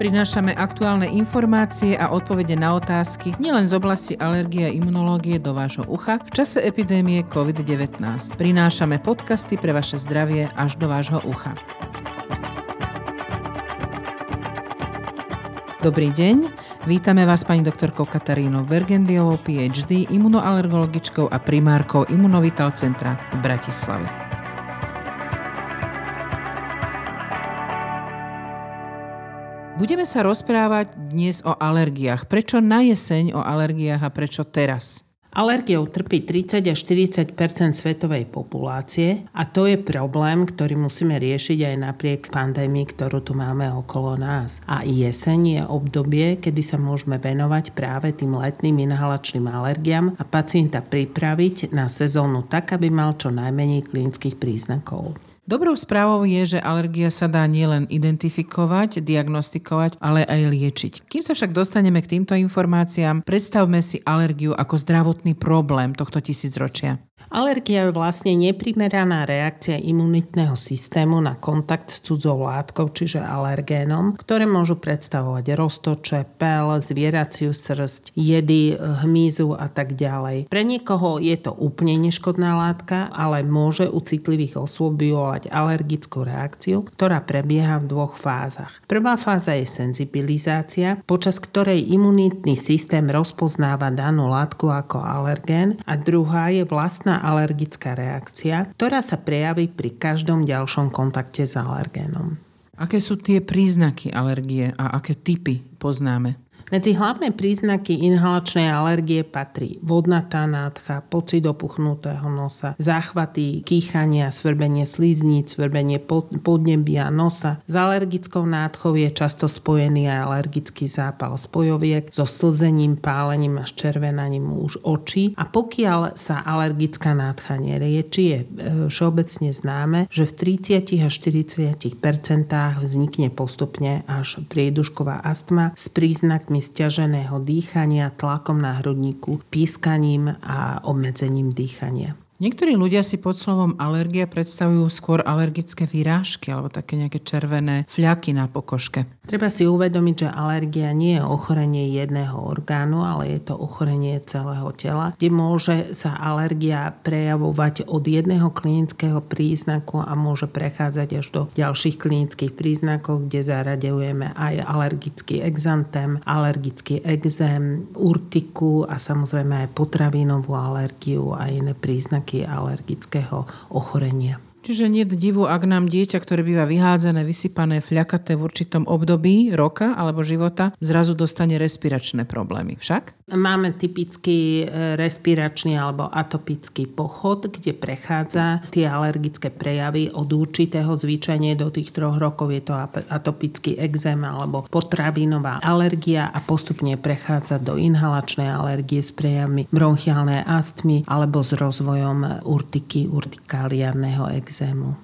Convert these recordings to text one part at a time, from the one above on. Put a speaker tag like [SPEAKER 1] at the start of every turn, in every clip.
[SPEAKER 1] Prinášame aktuálne informácie a odpovede na otázky nielen z oblasti alergie a imunológie do vášho ucha v čase epidémie COVID-19. Prinášame podcasty pre vaše zdravie až do vášho ucha. Dobrý deň, vítame vás pani doktorkou Katarínou Bergendiovou, PhD, imunoalergologičkou a primárkou Imunovital centra v Bratislave. Budeme sa rozprávať dnes o alergiách. Prečo na jeseň o alergiách a prečo teraz?
[SPEAKER 2] Alergiou trpí 30 až 40% svetovej populácie a to je problém, ktorý musíme riešiť aj napriek pandémii, ktorú tu máme okolo nás. A jeseň je obdobie, kedy sa môžeme venovať práve tým letným inhalačným alergiám a pacienta pripraviť na sezónu tak, aby mal čo najmenej klinických príznakov.
[SPEAKER 1] Dobrou správou je, že alergia sa dá nielen identifikovať, diagnostikovať, ale aj liečiť. Kým sa však dostaneme k týmto informáciám, predstavme si alergiu ako zdravotný problém tohto tisícročia.
[SPEAKER 2] Alergia je vlastne neprimeraná reakcia imunitného systému na kontakt s cudzou látkou, čiže alergénom, ktoré môžu predstavovať roztoče, pel, zvieraciu srst, jedy, hmyzu a tak ďalej. Pre niekoho je to úplne neškodná látka, ale môže u citlivých osôb vyvolať alergickú reakciu, ktorá prebieha v dvoch fázach. Prvá fáza je senzibilizácia, počas ktorej imunitný systém rozpoznáva danú látku ako alergén a druhá je vlastná alergická reakcia, ktorá sa prejaví pri každom ďalšom kontakte s alergénom.
[SPEAKER 1] Aké sú tie príznaky alergie a aké typy poznáme?
[SPEAKER 2] Medzi hlavné príznaky inhalačnej alergie patrí vodnatá nádcha, pocit opuchnutého nosa, záchvaty, kýchania, svrbenie slíznic, svrbenie podnebia, nosa. S alergickou nádchou je často spojený aj alergický zápal spojoviek so slzením, pálením a červenaním už očí. A pokiaľ sa alergická nádcha nerieči, je e, všeobecne známe, že v 30 až 40% vznikne postupne až priedušková astma s príznakmi stiaženého dýchania, tlakom na hrudníku, pískaním a obmedzením dýchania.
[SPEAKER 1] Niektorí ľudia si pod slovom alergia predstavujú skôr alergické výrážky alebo také nejaké červené fľaky na pokožke.
[SPEAKER 2] Treba si uvedomiť, že alergia nie je ochorenie jedného orgánu, ale je to ochorenie celého tela, kde môže sa alergia prejavovať od jedného klinického príznaku a môže prechádzať až do ďalších klinických príznakov, kde zaradujeme aj alergický exantém, alergický exém, urtiku a samozrejme aj potravinovú alergiu a iné príznaky alergického ochorenia.
[SPEAKER 1] Čiže nie divu, ak nám dieťa, ktoré býva vyhádzané, vysypané, fľakaté v určitom období roka alebo života, zrazu dostane respiračné problémy. Však?
[SPEAKER 2] Máme typický e, respiračný alebo atopický pochod, kde prechádza tie alergické prejavy od určitého zvyčajne do tých troch rokov je to atopický exém alebo potravinová alergia a postupne prechádza do inhalačnej alergie s prejavmi bronchiálnej astmy alebo s rozvojom urtiky, urtikáliárneho exému,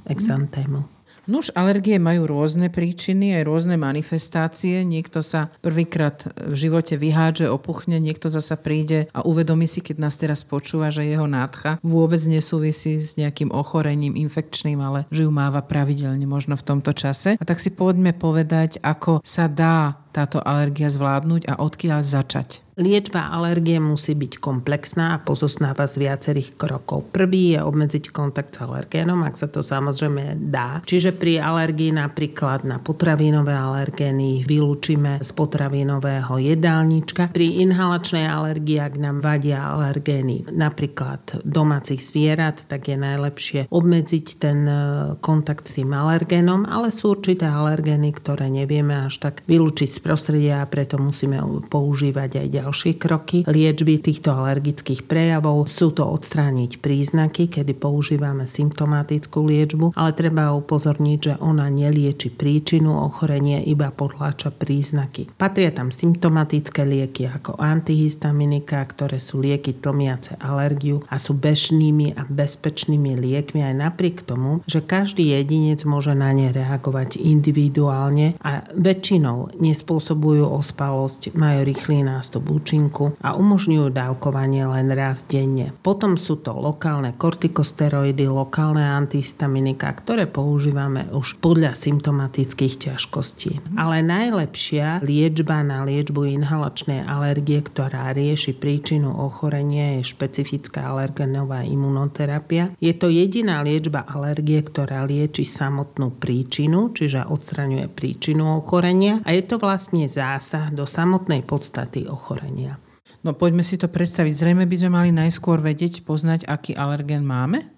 [SPEAKER 2] exantému.
[SPEAKER 1] Nuž, alergie majú rôzne príčiny, aj rôzne manifestácie. Niekto sa prvýkrát v živote vyhádže, opuchne, niekto zasa príde a uvedomí si, keď nás teraz počúva, že jeho nádcha vôbec nesúvisí s nejakým ochorením infekčným, ale že ju máva pravidelne možno v tomto čase. A tak si poďme povedať, ako sa dá táto alergia zvládnuť a odkiaľ začať.
[SPEAKER 2] Liečba alergie musí byť komplexná a pozostáva z viacerých krokov. Prvý je obmedziť kontakt s alergénom, ak sa to samozrejme dá. Čiže pri alergii napríklad na potravinové alergény vylúčime z potravinového jedálnička. Pri inhalačnej alergii, ak nám vadia alergény napríklad domácich zvierat, tak je najlepšie obmedziť ten e, kontakt s tým alergénom, ale sú určité alergény, ktoré nevieme až tak vylúčiť z prostredia a preto musíme používať aj ďalšie kroky liečby týchto alergických prejavov. Sú to odstrániť príznaky, kedy používame symptomatickú liečbu, ale treba upozorniť, že ona nelieči príčinu ochorenia, iba potláča príznaky. Patria tam symptomatické lieky ako antihistaminika, ktoré sú lieky tlmiace alergiu a sú bežnými a bezpečnými liekmi aj napriek tomu, že každý jedinec môže na ne reagovať individuálne a väčšinou nespôsobí nespôsobujú ospalosť, majú rýchly nástup účinku a umožňujú dávkovanie len raz denne. Potom sú to lokálne kortikosteroidy, lokálne antihistaminika, ktoré používame už podľa symptomatických ťažkostí. Ale najlepšia liečba na liečbu inhalačnej alergie, ktorá rieši príčinu ochorenia, je špecifická alergenová imunoterapia. Je to jediná liečba alergie, ktorá lieči samotnú príčinu, čiže odstraňuje príčinu ochorenia a je to vlastne zásah do samotnej podstaty ochorenia.
[SPEAKER 1] No poďme si to predstaviť. Zrejme by sme mali najskôr vedieť, poznať, aký alergén máme?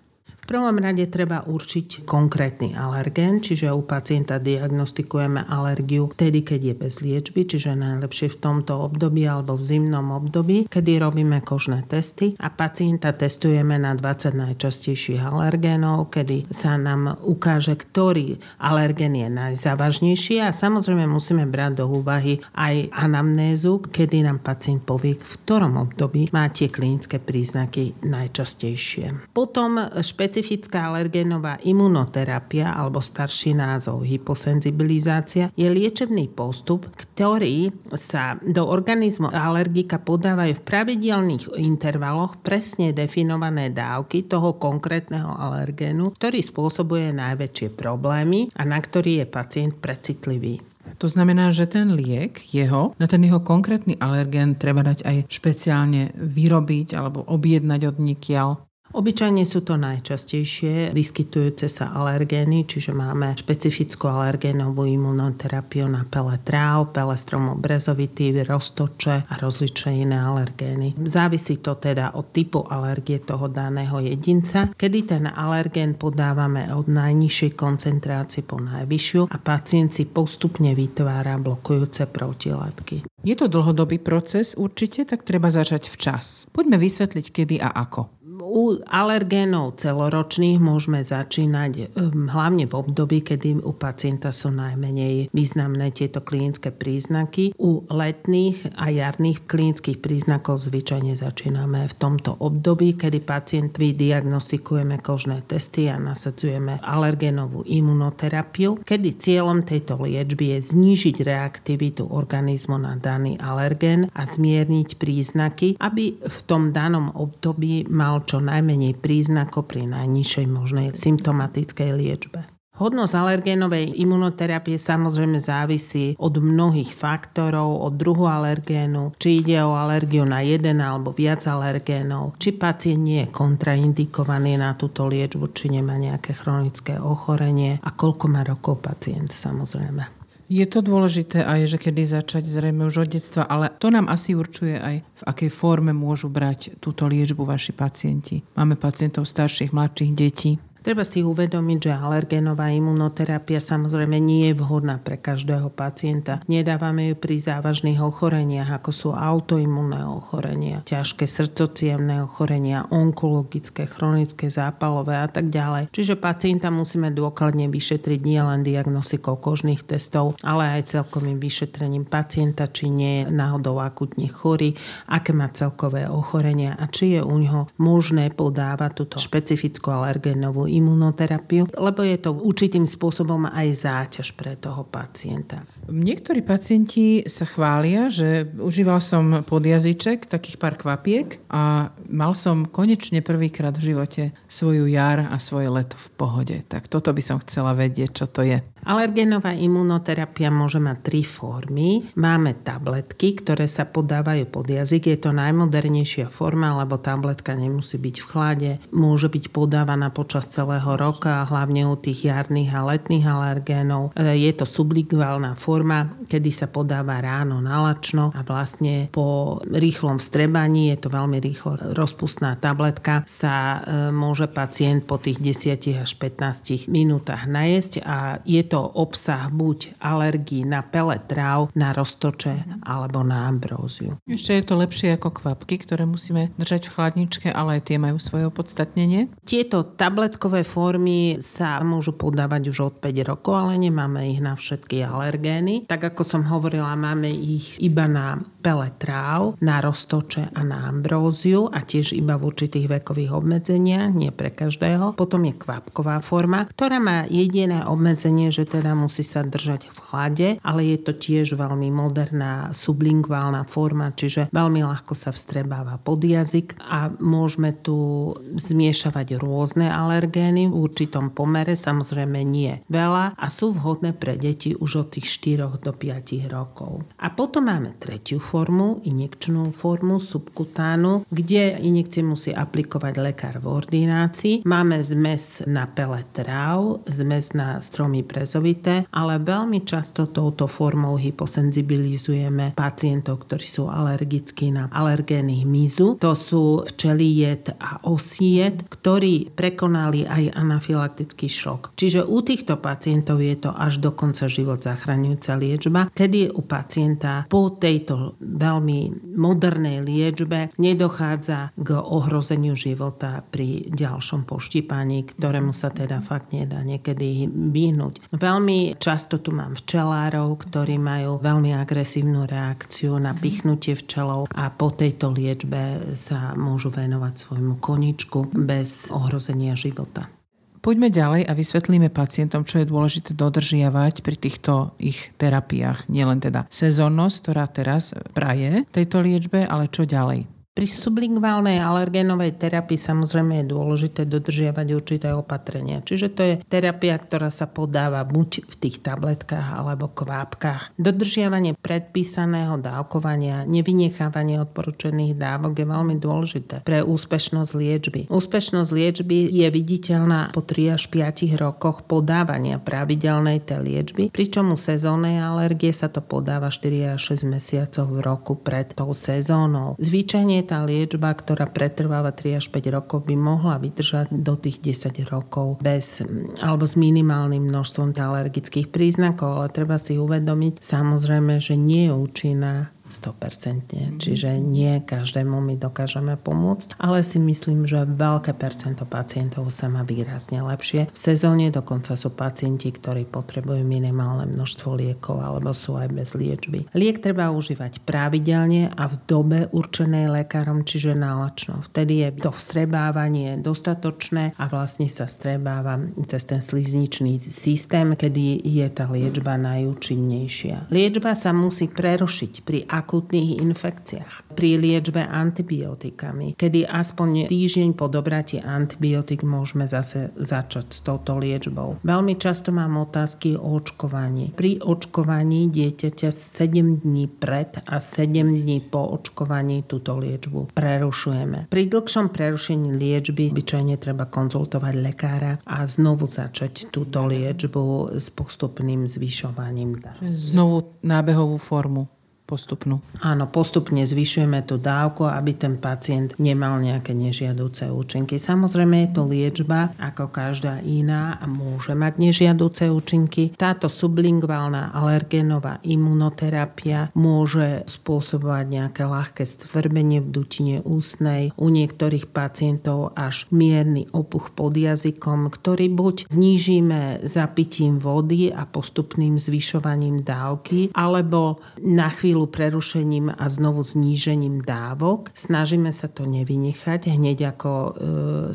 [SPEAKER 2] Prvom rade treba určiť konkrétny alergén, čiže u pacienta diagnostikujeme alergiu vtedy, keď je bez liečby, čiže najlepšie v tomto období alebo v zimnom období, kedy robíme kožné testy a pacienta testujeme na 20 najčastejších alergénov, kedy sa nám ukáže, ktorý alergén je najzávažnejší a samozrejme musíme brať do úvahy aj anamnézu, kedy nám pacient povie, v ktorom období má tie klinické príznaky najčastejšie. Potom špeciálne Špecifická alergénová imunoterapia alebo starší názov hyposenzibilizácia je liečebný postup, ktorý sa do organizmu alergika podávajú v pravidelných intervaloch presne definované dávky toho konkrétneho alergénu, ktorý spôsobuje najväčšie problémy a na ktorý je pacient precitlivý.
[SPEAKER 1] To znamená, že ten liek jeho, na ten jeho konkrétny alergén treba dať aj špeciálne vyrobiť alebo objednať od nikiaľ.
[SPEAKER 2] Obyčajne sú to najčastejšie vyskytujúce sa alergény, čiže máme špecifickú alergénovú imunoterapiu na pele tráv, pele stromov brezovitý, roztoče a rozličné iné alergény. Závisí to teda od typu alergie toho daného jedinca, kedy ten alergén podávame od najnižšej koncentrácie po najvyššiu a pacient si postupne vytvára blokujúce protilátky.
[SPEAKER 1] Je to dlhodobý proces určite, tak treba začať včas. Poďme vysvetliť kedy a ako.
[SPEAKER 2] U alergénov celoročných môžeme začínať ehm, hlavne v období, kedy u pacienta sú najmenej významné tieto klinické príznaky. U letných a jarných klinických príznakov zvyčajne začíname v tomto období, kedy pacient diagnostikujeme kožné testy a nasadzujeme alergénovú imunoterapiu, kedy cieľom tejto liečby je znížiť reaktivitu organizmu na daný alergén a zmierniť príznaky, aby v tom danom období mal čo čo najmenej príznakov pri najnižšej možnej symptomatickej liečbe. Hodnosť alergénovej imunoterapie samozrejme závisí od mnohých faktorov, od druhu alergénu, či ide o alergiu na jeden alebo viac alergénov, či pacient nie je kontraindikovaný na túto liečbu, či nemá nejaké chronické ochorenie a koľko má rokov pacient samozrejme.
[SPEAKER 1] Je to dôležité aj, že kedy začať zrejme už od detstva, ale to nám asi určuje aj, v akej forme môžu brať túto liečbu vaši pacienti. Máme pacientov starších, mladších detí.
[SPEAKER 2] Treba si uvedomiť, že alergénová imunoterapia samozrejme nie je vhodná pre každého pacienta. Nedávame ju pri závažných ochoreniach, ako sú autoimunné ochorenia, ťažké srdcocievné ochorenia, onkologické, chronické, zápalové a tak ďalej. Čiže pacienta musíme dôkladne vyšetriť nielen diagnostikou kožných testov, ale aj celkovým vyšetrením pacienta, či nie je náhodou akutne chorý, aké má celkové ochorenia a či je u ňoho možné podávať túto špecifickú alergénovú imunoterapiu, lebo je to určitým spôsobom aj záťaž pre toho pacienta.
[SPEAKER 1] Niektorí pacienti sa chvália, že užíval som podjazyček, takých pár kvapiek a mal som konečne prvýkrát v živote svoju jar a svoje leto v pohode. Tak toto by som chcela vedieť, čo to je.
[SPEAKER 2] Alergenová imunoterapia môže mať tri formy. Máme tabletky, ktoré sa podávajú pod jazyk. Je to najmodernejšia forma, lebo tabletka nemusí byť v chlade. Môže byť podávaná počas celého roka, hlavne u tých jarných a letných alergénov. E, je to subligválna forma forma, kedy sa podáva ráno nalačno a vlastne po rýchlom vstrebaní, je to veľmi rýchlo rozpustná tabletka, sa e, môže pacient po tých 10 až 15 minútach najesť a je to obsah buď alergii na pele tráv, na roztoče alebo na ambróziu.
[SPEAKER 1] Ešte je to lepšie ako kvapky, ktoré musíme držať v chladničke, ale aj tie majú svoje opodstatnenie.
[SPEAKER 2] Tieto tabletkové formy sa môžu podávať už od 5 rokov, ale nemáme ich na všetky alergény. Tak ako som hovorila, máme ich iba na pele tráv, na roztoče a na ambróziu a tiež iba v určitých vekových obmedzeniach, nie pre každého. Potom je kvapková forma, ktorá má jediné obmedzenie, že teda musí sa držať v chlade, ale je to tiež veľmi moderná sublingválna forma, čiže veľmi ľahko sa vstrebáva pod jazyk a môžeme tu zmiešavať rôzne alergény v určitom pomere, samozrejme nie veľa a sú vhodné pre deti už od tých 4 do 5 rokov. A potom máme tretiu formu, injekčnú formu subkutánu, kde injekcie musí aplikovať lekár v ordinácii. Máme zmes na pele tráv, zmes na stromy prezovité, ale veľmi často touto formou hyposenzibilizujeme pacientov, ktorí sú alergickí na alergény hmyzu. To sú včeliet a osiet, ktorí prekonali aj anafylaktický šok. Čiže u týchto pacientov je to až do konca život zachraňujúca liečba, kedy u pacienta po tejto veľmi modernej liečbe nedochádza k ohrozeniu života pri ďalšom poštípaní, ktorému sa teda fakt nedá niekedy vyhnúť. Veľmi často tu mám včelárov, ktorí majú veľmi agresívnu reakciu na pichnutie včelov a po tejto liečbe sa môžu venovať svojmu koničku bez ohrozenia života.
[SPEAKER 1] Poďme ďalej a vysvetlíme pacientom, čo je dôležité dodržiavať pri týchto ich terapiách. Nielen teda sezónnosť, ktorá teraz praje tejto liečbe, ale čo ďalej.
[SPEAKER 2] Pri sublingválnej alergénovej terapii samozrejme je dôležité dodržiavať určité opatrenia. Čiže to je terapia, ktorá sa podáva buď v tých tabletkách alebo kvápkach. Dodržiavanie predpísaného dávkovania, nevynechávanie odporúčených dávok je veľmi dôležité pre úspešnosť liečby. Úspešnosť liečby je viditeľná po 3 až 5 rokoch podávania pravidelnej tej liečby, pričom u sezónnej alergie sa to podáva 4 až 6 mesiacov v roku pred tou sezónou. Zvyčajne tá liečba, ktorá pretrváva 3 až 5 rokov, by mohla vydržať do tých 10 rokov bez alebo s minimálnym množstvom alergických príznakov, ale treba si uvedomiť samozrejme, že nie je účinná 100%. Mm-hmm. Čiže nie každému my dokážeme pomôcť, ale si myslím, že veľké percento pacientov sa má výrazne lepšie. V sezóne dokonca sú pacienti, ktorí potrebujú minimálne množstvo liekov alebo sú aj bez liečby. Liek treba užívať pravidelne a v dobe určenej lekárom, čiže nálačno. Vtedy je to vstrebávanie dostatočné a vlastne sa strebáva cez ten slizničný systém, kedy je tá liečba najúčinnejšia. Liečba sa musí prerušiť pri akutných infekciách, pri liečbe antibiotikami, kedy aspoň týždeň po dobratí antibiotik môžeme zase začať s touto liečbou. Veľmi často mám otázky o očkovaní. Pri očkovaní dieťaťa 7 dní pred a 7 dní po očkovaní túto liečbu prerušujeme. Pri dlhšom prerušení liečby zvyčajne treba konzultovať lekára a znovu začať túto liečbu s postupným zvyšovaním.
[SPEAKER 1] Znovu nábehovú formu postupnú.
[SPEAKER 2] Áno, postupne zvyšujeme tú dávku, aby ten pacient nemal nejaké nežiaduce účinky. Samozrejme je to liečba, ako každá iná a môže mať nežiaduce účinky. Táto sublingválna alergénová imunoterapia môže spôsobovať nejaké ľahké stvrbenie v dutine ústnej, u niektorých pacientov až mierny opuch pod jazykom, ktorý buď znížime zapitím vody a postupným zvyšovaním dávky, alebo na chvíľu chvíľu prerušením a znovu znížením dávok. Snažíme sa to nevynechať hneď ako e,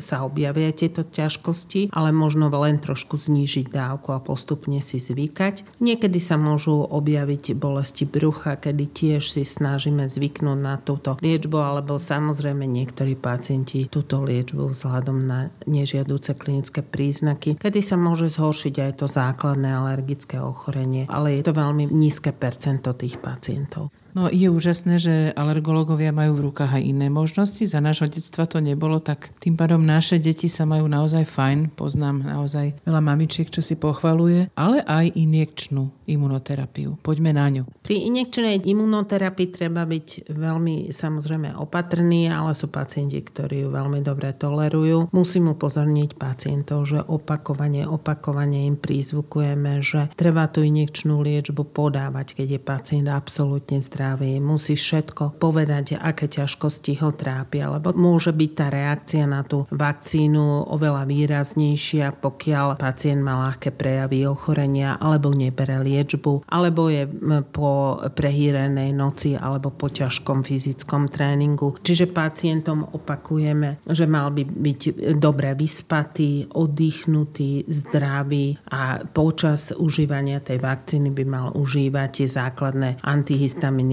[SPEAKER 2] sa objavia tieto ťažkosti, ale možno len trošku znížiť dávku a postupne si zvykať. Niekedy sa môžu objaviť bolesti brucha, kedy tiež si snažíme zvyknúť na túto liečbu, alebo samozrejme niektorí pacienti túto liečbu vzhľadom na nežiaduce klinické príznaky, kedy sa môže zhoršiť aj to základné alergické ochorenie, ale je to veľmi nízke percento tých pacientov. 头。
[SPEAKER 1] No je úžasné, že alergológovia majú v rukách aj iné možnosti. Za nášho detstva to nebolo, tak tým pádom naše deti sa majú naozaj fajn. Poznám naozaj veľa mamičiek, čo si pochvaluje, ale aj injekčnú imunoterapiu. Poďme na ňu.
[SPEAKER 2] Pri injekčnej imunoterapii treba byť veľmi samozrejme opatrný, ale sú pacienti, ktorí ju veľmi dobre tolerujú. Musím upozorniť pacientov, že opakovane, opakovane im prízvukujeme, že treba tú injekčnú liečbu podávať, keď je pacient absolútne zdravý zdraví, musí všetko povedať, aké ťažkosti ho trápia, lebo môže byť tá reakcia na tú vakcínu oveľa výraznejšia, pokiaľ pacient má ľahké prejavy ochorenia alebo nebere liečbu, alebo je po prehýrenej noci alebo po ťažkom fyzickom tréningu. Čiže pacientom opakujeme, že mal by byť dobre vyspatý, oddychnutý, zdravý a počas užívania tej vakcíny by mal užívať tie základné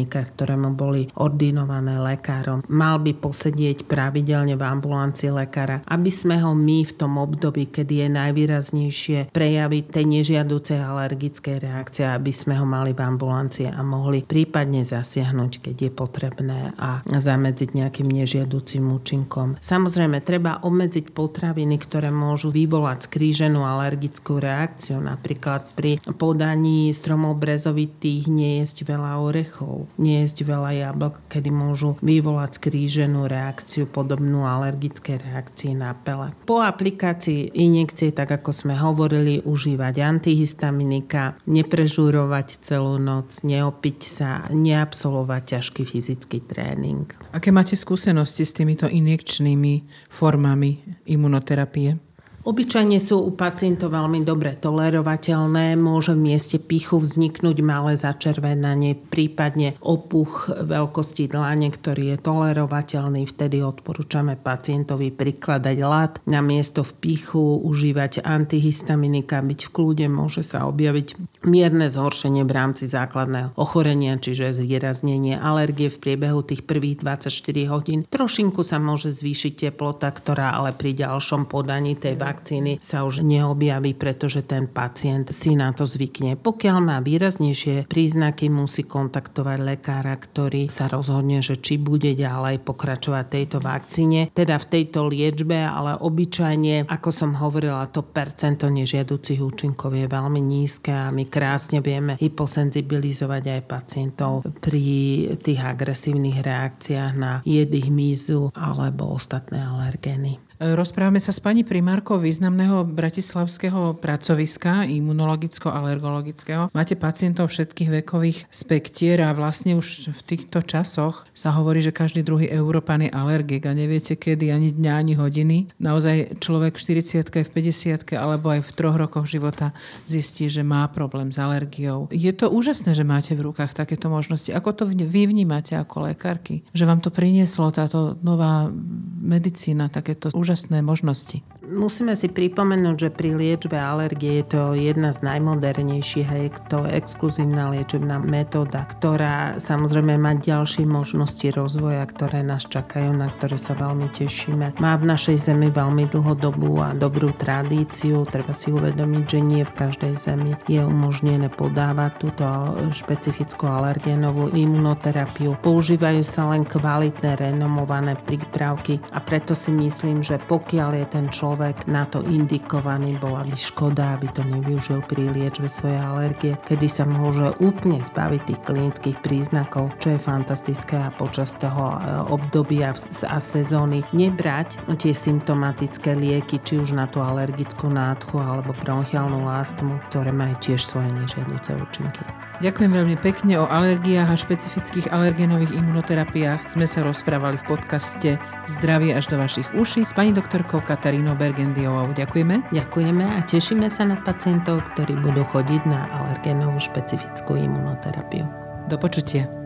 [SPEAKER 2] antihistaminika, ktoré boli ordinované lekárom. Mal by posedieť pravidelne v ambulancii lekára, aby sme ho my v tom období, kedy je najvýraznejšie prejavy tej nežiaducej alergickej reakcie, aby sme ho mali v ambulancii a mohli prípadne zasiahnuť, keď je potrebné a zamedziť nejakým nežiaducim účinkom. Samozrejme, treba obmedziť potraviny, ktoré môžu vyvolať skríženú alergickú reakciu. Napríklad pri podaní stromov brezovitých nejesť veľa orechov, nejesť veľa jablk, kedy môžu vyvolať skríženú reakciu podobnú alergické reakcii na pele. Po aplikácii injekcie, tak ako sme hovorili, užívať antihistaminika, neprežúrovať celú noc, neopiť sa, neabsolovať ťažký fyzický tréning.
[SPEAKER 1] Aké máte skúsenosti s týmito injekčnými formami imunoterapie?
[SPEAKER 2] Obyčajne sú u pacientov veľmi dobre tolerovateľné, môže v mieste pichu vzniknúť malé začervenanie, prípadne opuch veľkosti dlane, ktorý je tolerovateľný. Vtedy odporúčame pacientovi prikladať lat. Na miesto v pichu užívať antihistaminika, byť v kľude, môže sa objaviť mierne zhoršenie v rámci základného ochorenia, čiže zvýraznenie alergie v priebehu tých prvých 24 hodín. Trošinku sa môže zvýšiť teplota, ktorá ale pri ďalšom podaní tej vakcíny sa už neobjaví, pretože ten pacient si na to zvykne. Pokiaľ má výraznejšie príznaky, musí kontaktovať lekára, ktorý sa rozhodne, že či bude ďalej pokračovať tejto vakcíne, teda v tejto liečbe, ale obyčajne, ako som hovorila, to percento nežiaducich účinkov je veľmi nízke a my krásne vieme hyposenzibilizovať aj pacientov pri tých agresívnych reakciách na jedy, hmyzu alebo ostatné alergény.
[SPEAKER 1] Rozprávame sa s pani primárkou významného bratislavského pracoviska imunologicko-alergologického. Máte pacientov všetkých vekových spektier a vlastne už v týchto časoch sa hovorí, že každý druhý Európan je alergik a neviete kedy ani dňa, ani hodiny. Naozaj človek v 40 v 50 alebo aj v troch rokoch života zistí, že má problém s alergiou. Je to úžasné, že máte v rukách takéto možnosti. Ako to vy vnímate ako lekárky? Že vám to prinieslo táto nová medicína, takéto úžasné úžasné možnosti.
[SPEAKER 2] Musíme si pripomenúť, že pri liečbe alergie je to jedna z najmodernejších a je to exkluzívna liečebná metóda, ktorá samozrejme má ďalšie možnosti rozvoja, ktoré nás čakajú, na ktoré sa veľmi tešíme. Má v našej zemi veľmi dlhodobú a dobrú tradíciu. Treba si uvedomiť, že nie v každej zemi je umožnené podávať túto špecifickú alergénovú imunoterapiu. Používajú sa len kvalitné, renomované prípravky a preto si myslím, že pokiaľ je ten človek na to indikovaný, bola by škoda, aby to nevyužil pri liečbe svojej alergie, kedy sa môže úplne zbaviť tých klinických príznakov, čo je fantastické a počas toho e, obdobia a sezóny nebrať tie symptomatické lieky, či už na tú alergickú nádchu alebo bronchiálnu astmu, ktoré majú tiež svoje nežiaduce účinky.
[SPEAKER 1] Ďakujem veľmi pekne o alergiách a špecifických alergenových imunoterapiách. Sme sa rozprávali v podcaste Zdravie až do vašich uší s pani doktorkou Katarínou Bergendiovou. Ďakujeme.
[SPEAKER 2] Ďakujeme a tešíme sa na pacientov, ktorí budú chodiť na alergenovú špecifickú imunoterapiu.
[SPEAKER 1] Do počutia.